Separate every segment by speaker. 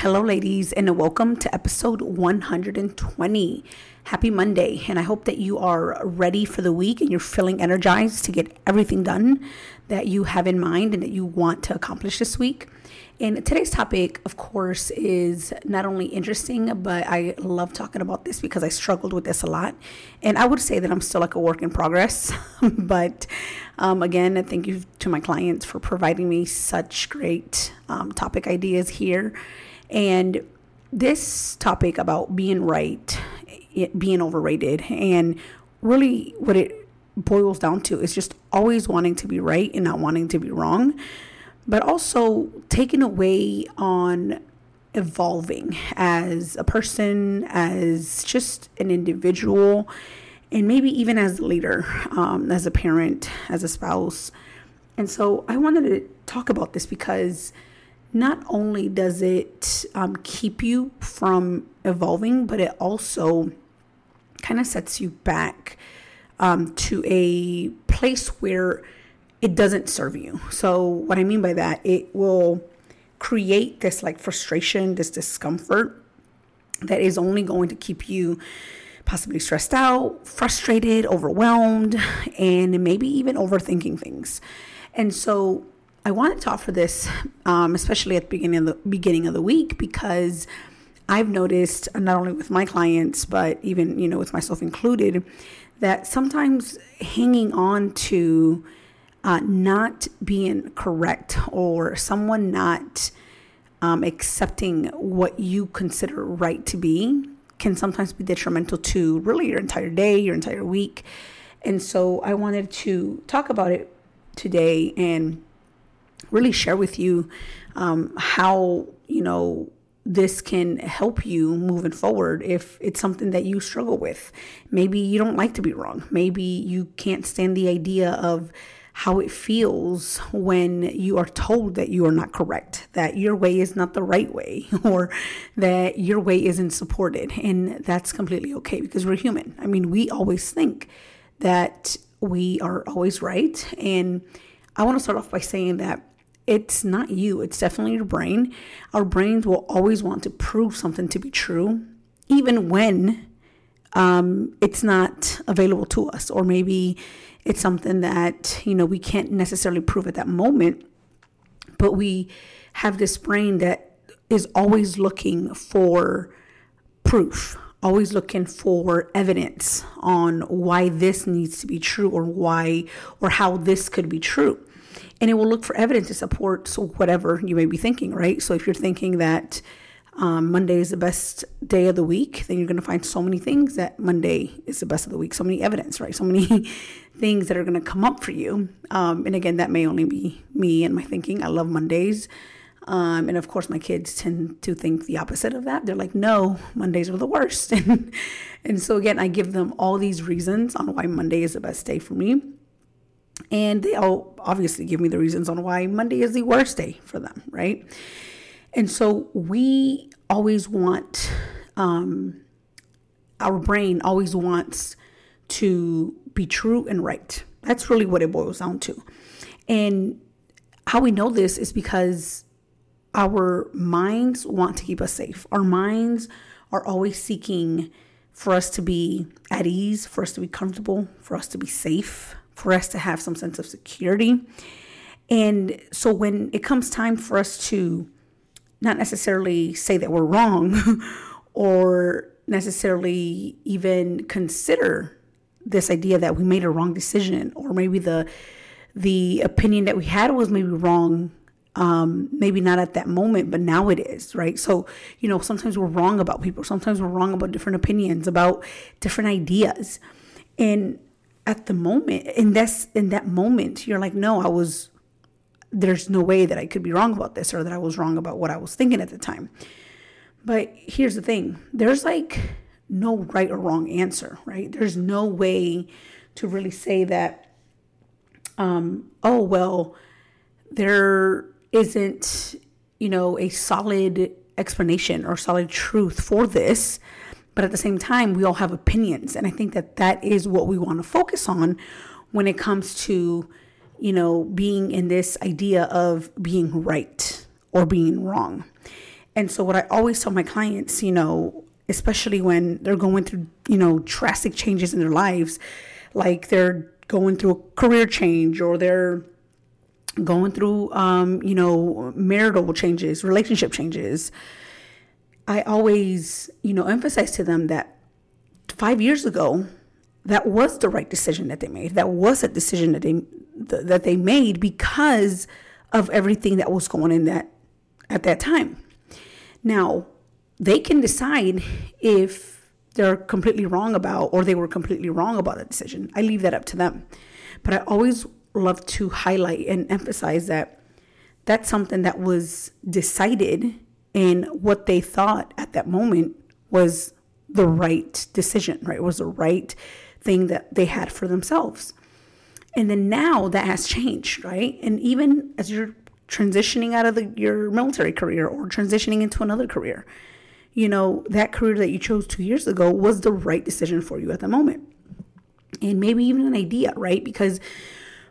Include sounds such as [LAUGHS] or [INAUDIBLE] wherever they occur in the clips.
Speaker 1: Hello, ladies, and welcome to episode 120. Happy Monday, and I hope that you are ready for the week and you're feeling energized to get everything done that you have in mind and that you want to accomplish this week. And today's topic, of course, is not only interesting, but I love talking about this because I struggled with this a lot. And I would say that I'm still like a work in progress. [LAUGHS] but um, again, thank you to my clients for providing me such great um, topic ideas here and this topic about being right, being overrated, and really what it boils down to is just always wanting to be right and not wanting to be wrong, but also taking away on evolving as a person, as just an individual, and maybe even as a leader, um, as a parent, as a spouse. And so I wanted to talk about this because not only does it um, keep you from evolving, but it also kind of sets you back um, to a place where it doesn't serve you. So, what I mean by that, it will create this like frustration, this discomfort that is only going to keep you possibly stressed out, frustrated, overwhelmed, and maybe even overthinking things. And so, I wanted to offer this, um, especially at the beginning of the beginning of the week, because I've noticed not only with my clients, but even you know with myself included, that sometimes hanging on to uh, not being correct or someone not um, accepting what you consider right to be can sometimes be detrimental to really your entire day, your entire week. And so I wanted to talk about it today and really share with you um, how, you know, this can help you moving forward if it's something that you struggle with. Maybe you don't like to be wrong. Maybe you can't stand the idea of how it feels when you are told that you are not correct, that your way is not the right way, [LAUGHS] or that your way isn't supported. And that's completely okay because we're human. I mean, we always think that we are always right. And I want to start off by saying that it's not you, it's definitely your brain. Our brains will always want to prove something to be true, even when um, it's not available to us, or maybe it's something that you know we can't necessarily prove at that moment. But we have this brain that is always looking for proof, always looking for evidence on why this needs to be true or why or how this could be true and it will look for evidence to support so whatever you may be thinking, right? So if you're thinking that um, Monday is the best day of the week, then you're going to find so many things that Monday is the best of the week, so many evidence, right? So many [LAUGHS] things that are going to come up for you. Um, and again, that may only be me and my thinking. I love Mondays. Um, and of course, my kids tend to think the opposite of that. They're like, no, Mondays are the worst. [LAUGHS] and, and so, again, I give them all these reasons on why Monday is the best day for me. And they all obviously give me the reasons on why Monday is the worst day for them, right? And so we always want, um, our brain always wants to be true and right. That's really what it boils down to. And how we know this is because our minds want to keep us safe. Our minds are always seeking for us to be at ease, for us to be comfortable, for us to be safe, for us to have some sense of security. And so when it comes time for us to not necessarily say that we're wrong [LAUGHS] or necessarily even consider this idea that we made a wrong decision or maybe the the opinion that we had was maybe wrong um, maybe not at that moment, but now it is, right? So, you know, sometimes we're wrong about people. Sometimes we're wrong about different opinions, about different ideas. And at the moment, in this in that moment, you're like, no, I was there's no way that I could be wrong about this or that I was wrong about what I was thinking at the time. But here's the thing there's like no right or wrong answer, right? There's no way to really say that, um, oh, well, there isn't, you know, a solid explanation or solid truth for this. But at the same time, we all have opinions. And I think that that is what we want to focus on when it comes to, you know, being in this idea of being right or being wrong. And so, what I always tell my clients, you know, especially when they're going through, you know, drastic changes in their lives, like they're going through a career change or they're going through, um, you know, marital changes, relationship changes, I always, you know, emphasize to them that five years ago, that was the right decision that they made. That was a decision that they that they made because of everything that was going in that at that time. Now, they can decide if they're completely wrong about or they were completely wrong about a decision. I leave that up to them. But I always love to highlight and emphasize that that's something that was decided and what they thought at that moment was the right decision, right? It was the right thing that they had for themselves. And then now that has changed, right? And even as you're transitioning out of the, your military career or transitioning into another career, you know, that career that you chose two years ago was the right decision for you at the moment. And maybe even an idea, right? Because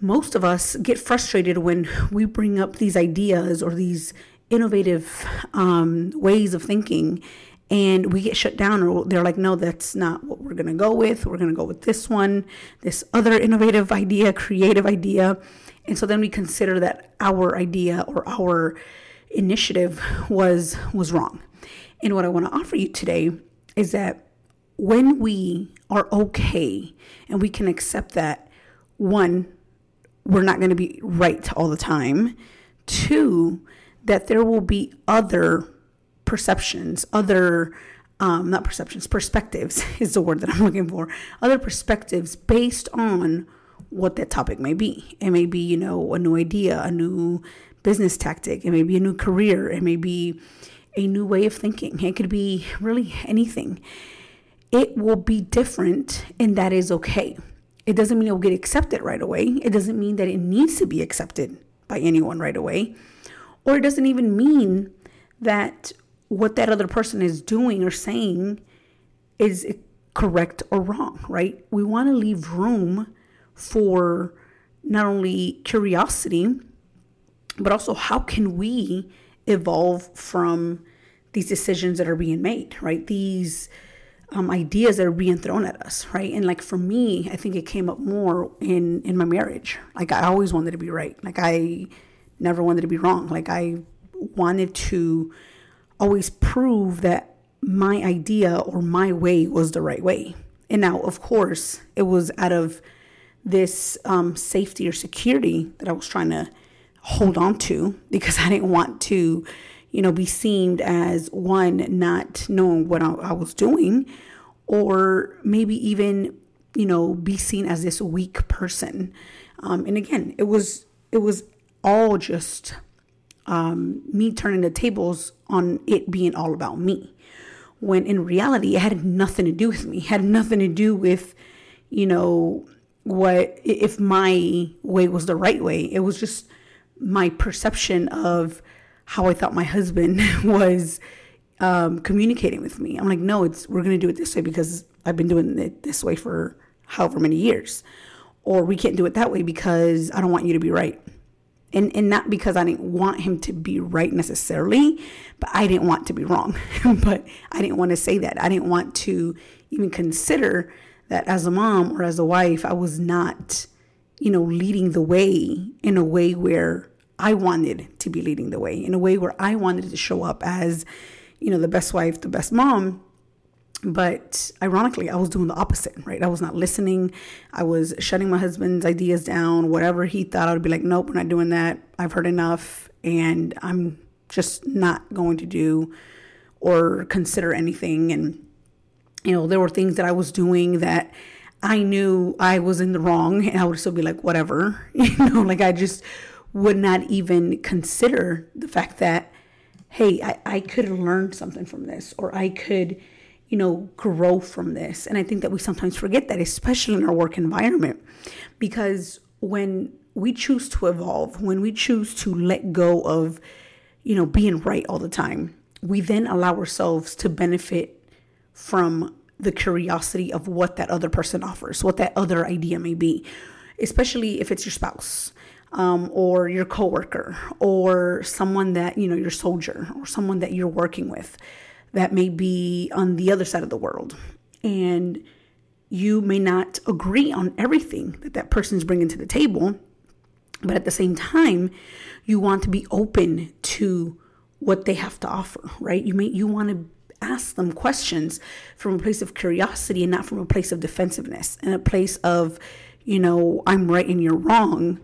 Speaker 1: most of us get frustrated when we bring up these ideas or these innovative um, ways of thinking and we get shut down or they're like no that's not what we're going to go with. We're going to go with this one this other innovative idea creative idea. And so then we consider that our idea or our initiative was was wrong. And what i want to offer you today is that when we are okay and we can accept that one we're not going to be right all the time. Two, that there will be other perceptions, other, um, not perceptions, perspectives [LAUGHS] is the word that I'm looking for, other perspectives based on what that topic may be. It may be, you know, a new idea, a new business tactic, it may be a new career, it may be a new way of thinking, it could be really anything. It will be different, and that is okay. It doesn't mean it will get accepted right away. It doesn't mean that it needs to be accepted by anyone right away. Or it doesn't even mean that what that other person is doing or saying is correct or wrong, right? We want to leave room for not only curiosity, but also how can we evolve from these decisions that are being made, right? These um, ideas that are being thrown at us, right? And like for me, I think it came up more in in my marriage. Like I always wanted to be right. Like I never wanted to be wrong. Like I wanted to always prove that my idea or my way was the right way. And now, of course, it was out of this um, safety or security that I was trying to hold on to because I didn't want to you know, be seen as one not knowing what I, I was doing, or maybe even, you know, be seen as this weak person. Um, and again, it was it was all just um, me turning the tables on it being all about me. When in reality, it had nothing to do with me. It had nothing to do with, you know, what if my way was the right way. It was just my perception of how I thought my husband [LAUGHS] was um, communicating with me. I'm like, no, it's we're gonna do it this way because I've been doing it this way for however many years, or we can't do it that way because I don't want you to be right. And, and not because I didn't want him to be right necessarily, but I didn't want to be wrong. [LAUGHS] but I didn't want to say that. I didn't want to even consider that as a mom or as a wife, I was not, you know, leading the way in a way where I wanted to be leading the way in a way where I wanted to show up as, you know, the best wife, the best mom. But ironically, I was doing the opposite, right? I was not listening. I was shutting my husband's ideas down. Whatever he thought, I would be like, nope, we're not doing that. I've heard enough. And I'm just not going to do or consider anything. And, you know, there were things that I was doing that I knew I was in the wrong. And I would still be like, whatever. [LAUGHS] You know, like I just would not even consider the fact that, hey, I, I could have learned something from this or I could you know, grow from this. And I think that we sometimes forget that, especially in our work environment, because when we choose to evolve, when we choose to let go of, you know, being right all the time, we then allow ourselves to benefit from the curiosity of what that other person offers, what that other idea may be, especially if it's your spouse. Um, or your coworker, or someone that you know, your soldier, or someone that you're working with that may be on the other side of the world. And you may not agree on everything that that person is bringing to the table, but at the same time, you want to be open to what they have to offer, right? You may you want to ask them questions from a place of curiosity and not from a place of defensiveness and a place of, you know, I'm right and you're wrong,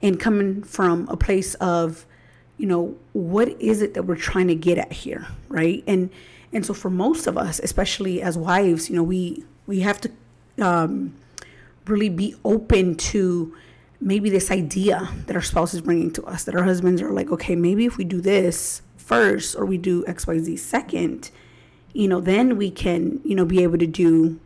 Speaker 1: and coming from a place of you know, what is it that we're trying to get at here, right? And and so for most of us, especially as wives, you know, we we have to um, really be open to maybe this idea that our spouse is bringing to us, that our husbands are like, okay, maybe if we do this first or we do X, Y, Z second, you know, then we can, you know, be able to do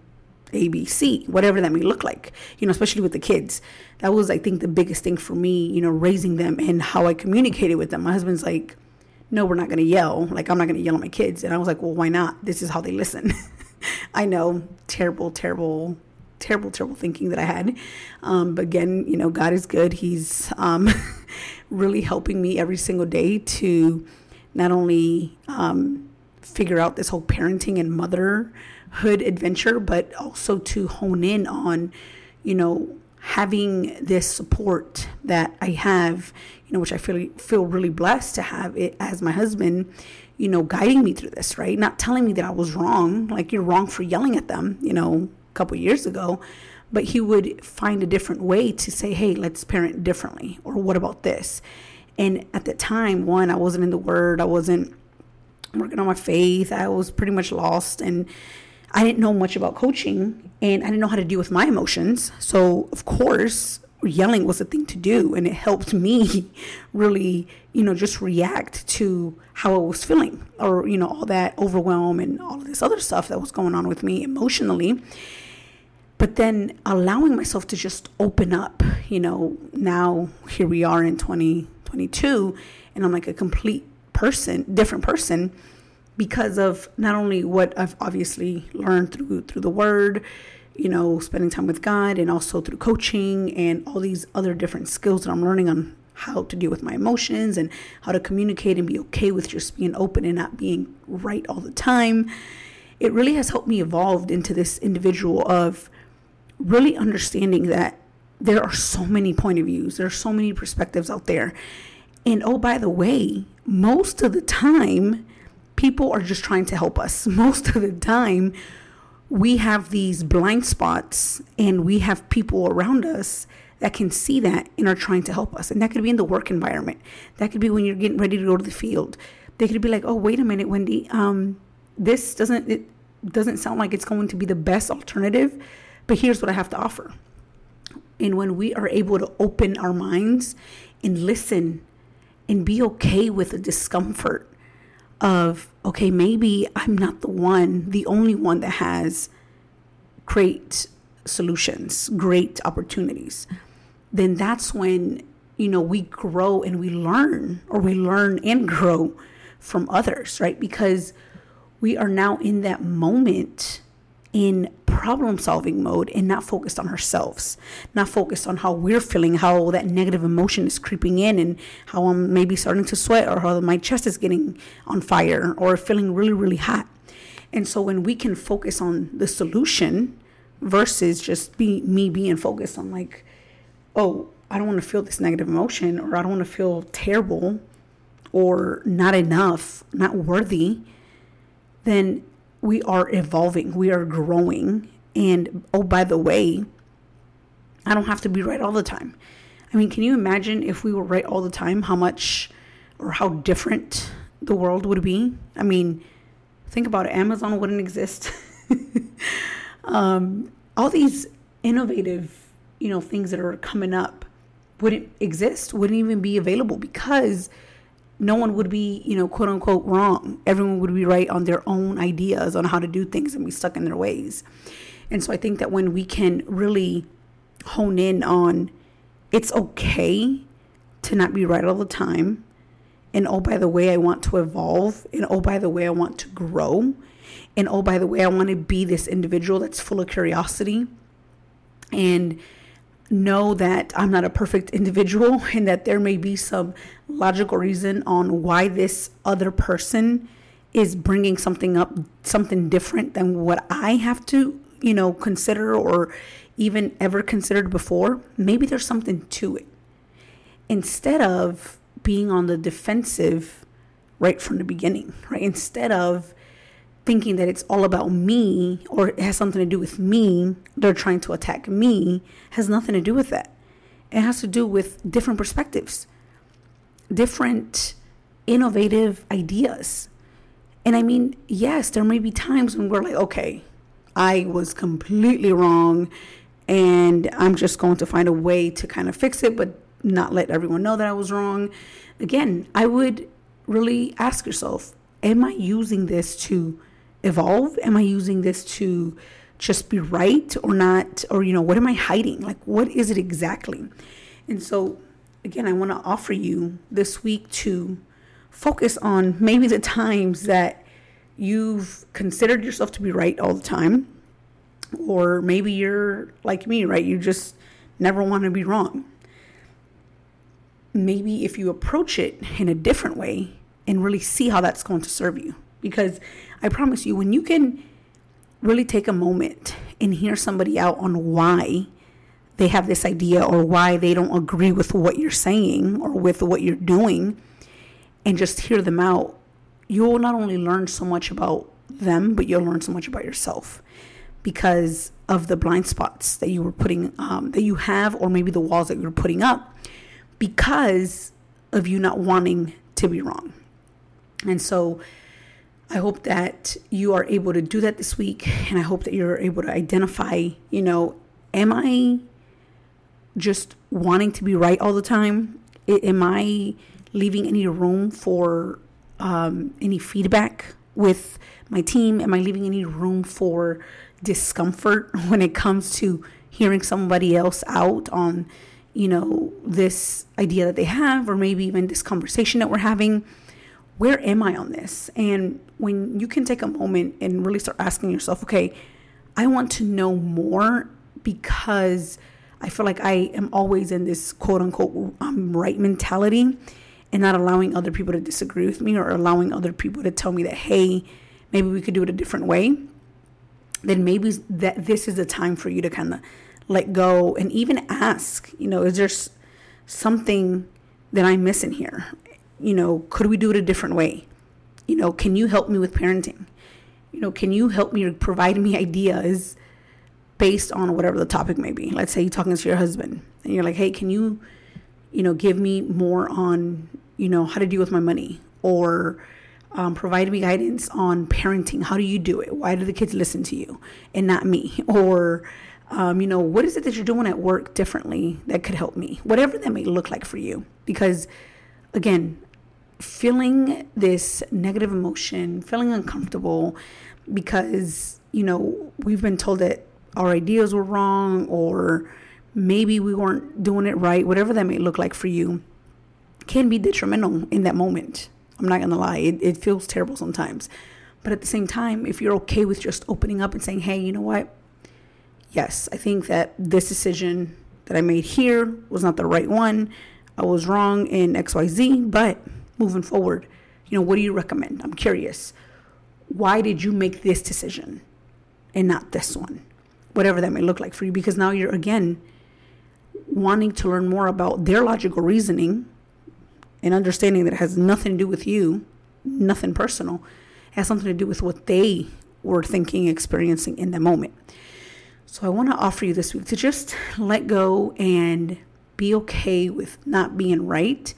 Speaker 1: ABC, whatever that may look like, you know, especially with the kids. That was, I think, the biggest thing for me, you know, raising them and how I communicated with them. My husband's like, no, we're not going to yell. Like, I'm not going to yell at my kids. And I was like, well, why not? This is how they listen. [LAUGHS] I know, terrible, terrible, terrible, terrible thinking that I had. Um, but again, you know, God is good. He's um, [LAUGHS] really helping me every single day to not only um, figure out this whole parenting and mother hood adventure, but also to hone in on, you know, having this support that I have, you know, which I feel feel really blessed to have it as my husband, you know, guiding me through this, right? Not telling me that I was wrong, like you're wrong for yelling at them, you know, a couple years ago, but he would find a different way to say, "Hey, let's parent differently," or "What about this?" And at the time, one, I wasn't in the Word, I wasn't working on my faith, I was pretty much lost, and I didn't know much about coaching and I didn't know how to deal with my emotions. So, of course, yelling was a thing to do and it helped me [LAUGHS] really, you know, just react to how I was feeling or, you know, all that overwhelm and all of this other stuff that was going on with me emotionally. But then allowing myself to just open up, you know, now here we are in 2022 and I'm like a complete person, different person because of not only what I've obviously learned through through the word, you know, spending time with God and also through coaching and all these other different skills that I'm learning on how to deal with my emotions and how to communicate and be okay with just being open and not being right all the time. It really has helped me evolve into this individual of really understanding that there are so many point of views, there are so many perspectives out there. And oh, by the way, most of the time, people are just trying to help us. [LAUGHS] Most of the time, we have these blind spots and we have people around us that can see that and are trying to help us. And that could be in the work environment. That could be when you're getting ready to go to the field. They could be like, "Oh, wait a minute, Wendy. Um, this doesn't it doesn't sound like it's going to be the best alternative, but here's what I have to offer." And when we are able to open our minds and listen and be okay with the discomfort of okay maybe i'm not the one the only one that has great solutions great opportunities. Then that's when you know we grow and we learn or we learn and [LAUGHS] grow from others right? Because we are now in that moment in problem solving mode and not focused on ourselves, not focused on how we're feeling, how that negative emotion is creeping in, and how I'm maybe starting to sweat or how my chest is getting on fire or feeling really, really hot. And so when we can focus on the solution versus just be me being focused on like, oh, I don't want to feel this negative emotion or I don't want to feel terrible or not enough, not worthy, then we are evolving, we are growing. And oh, by the way, I don't have to be right all the time. I mean, can you imagine if we were right all the time, how much or how different the world would be? I mean, think about it Amazon wouldn't exist. [LAUGHS] um, all these innovative, you know, things that are coming up wouldn't exist, wouldn't even be available because no one would be, you know, quote unquote wrong. Everyone would be right on their own ideas on how to do things and be stuck in their ways. And so I think that when we can really hone in on it's okay to not be right all the time. And oh, by the way, I want to evolve. And oh, by the way, I want to grow. And oh, by the way, I want to be this individual that's full of curiosity. And know that I'm not a perfect individual [LAUGHS] and that there may be some logical reason on why this other person is bringing something up, something different than what I have to, you know, consider or even ever considered before. Maybe there's something to it. Instead of being on the defensive right from the beginning, right? Instead of thinking that it's all about me or it has something to do with me, they're trying to attack me, has nothing to do with that. It has to do with different perspectives, different innovative ideas. And I mean, yes, there may be times when we're like, okay, I was completely wrong and I'm just going to find a way to kind of fix it, but not let everyone know that I was wrong. Again, I would really ask yourself, am I using this to evolve? Am I using this to just be right or not? Or, you know, what am I hiding? Like, what is it exactly? And so, again, I want to offer you this week to focus on maybe the times that you've considered yourself to be right all the time. Or maybe you're like me, right? You just never want to be wrong. Maybe if you approach it in a different way and really see how that's going to serve you. Because I promise you, when you can really take a moment and hear somebody out on why they have this idea or why they don't agree with what you're saying or with what you're doing, and just hear them out, you'll not only learn so much about them, but you'll learn so much about yourself because of the blind spots that you were putting, um, that you have, or maybe the walls that you're putting up because of you not wanting to be wrong. And so, I hope that you are able to do that this week. And I hope that you're able to identify, you know, am I just wanting to be right all the time? Am I leaving any room for um, any feedback with my team? Am I leaving any room for discomfort [LAUGHS] when it comes to hearing somebody else out on, you know, this idea that they have, or maybe even this conversation that we're having? Where am I on this? And when you can take a moment and really start asking yourself, okay, I want to know more because I feel like I am always in this quote unquote I'm right mentality and not allowing other people to disagree with me or allowing other people to tell me that, hey, maybe we could do it a different way, then maybe that this is the time for you to kind of let go and even ask, you know, is there something that I'm missing here? You know, could we do it a different way? You know, can you help me with parenting? You know, can you help me provide me ideas based on whatever the topic may be? Let's say you're talking to your husband and you're like, hey, can you, you know, give me more on, you know, how to deal with my money or um, provide me guidance on parenting. How do you do it? Why do the kids listen to you and not me? [LAUGHS] Or, um, you know, what is it that you're doing at work differently that could help me? Whatever that may look like for you. Because, again, feeling this negative emotion, feeling uncomfortable because, you know, we've been told that our ideas were wrong or maybe we weren't doing it right, whatever that may look like for you, can be detrimental in that moment. I'm not gonna lie, it, it feels terrible sometimes. But at the same time, if you're okay with just opening up and saying, hey, you know what? Yes, I think that this decision that I made here was not the right one. I was wrong in XYZ, but moving forward, you know, what do you recommend? I'm curious. Why did you make this decision and not this one? Whatever that may look like for you, because now you're again wanting to learn more about their logical reasoning and understanding that it has nothing to do with you, nothing personal. Has something to do with what they were thinking, experiencing in the moment. So I want to offer you this week to just let go and be okay with not being right.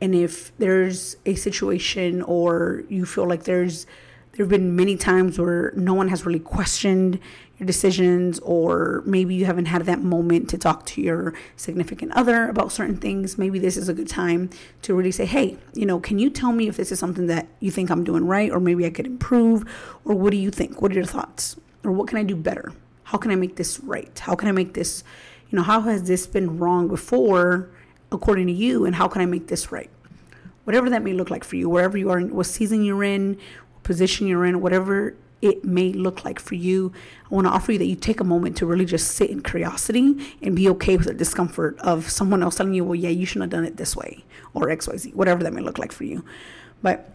Speaker 1: And if there's a situation or you feel like there's there have been many times where no one has really questioned your decisions, or maybe you haven't had that moment to talk to your significant other about certain things. Maybe this is a good time to really say, Hey, you know, can you tell me if this is something that you think I'm doing right, or maybe I could improve, or what do you think? What are your thoughts? Or what can I do better? How can I make this right? How can I make this, you know, how has this been wrong before, according to you, and how can I make this right? Whatever that may look like for you, wherever you are, what season you're in, what position you're in, whatever it may look like for you, I want to offer you that you take a moment to really just sit in curiosity and be okay with the discomfort of someone else telling you, well, yeah, you shouldn't have done it this way or XYZ, whatever that may look like for you. But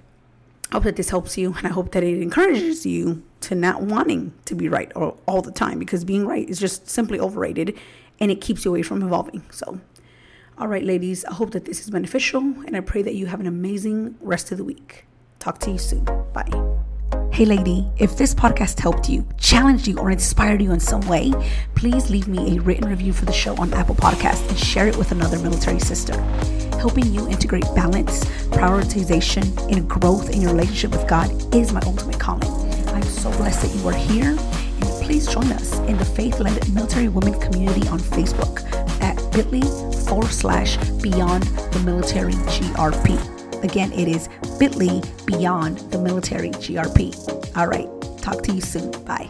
Speaker 1: I hope that this helps you and I hope that it encourages you to not wanting to be right all, all the time because being right is just simply overrated and it keeps you away from evolving. So, all right, ladies, I hope that this is beneficial and I pray that you have an amazing rest of the week. Talk to you soon. Bye. Hey, lady, if this podcast helped you, challenged you, or inspired you in some way, please leave me a written review for the show on Apple Podcasts and share it with another military sister. Helping you integrate balance, prioritization, and growth in your relationship with God is my ultimate calling. I'm so blessed that you are here, and please join us in the faith led military women community on Facebook at bit.ly forward slash beyond the military GRP. Again, it is bit.ly beyond the military GRP. All right, talk to you soon. Bye.